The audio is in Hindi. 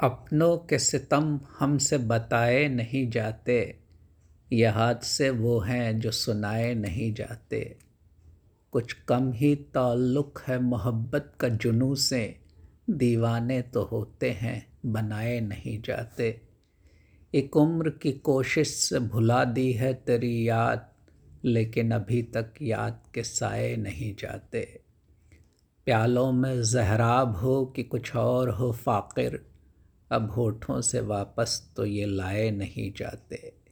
अपनों के सितम हमसे बताए नहीं जाते। ये हादसे वो हैं जो सुनाए नहीं जाते। कुछ कम ही ताल्लुक़ है मोहब्बत का जुनू से दीवाने तो होते हैं, बनाए नहीं जाते। एक उम्र की कोशिश से भुला दी है तेरी याद, लेकिन अभी तक याद के साए नहीं जाते। प्यालों में जहराब हो कि कुछ और हो, फ़ाकिर। अब होठों से वापस तो ये लाए नहीं जाते।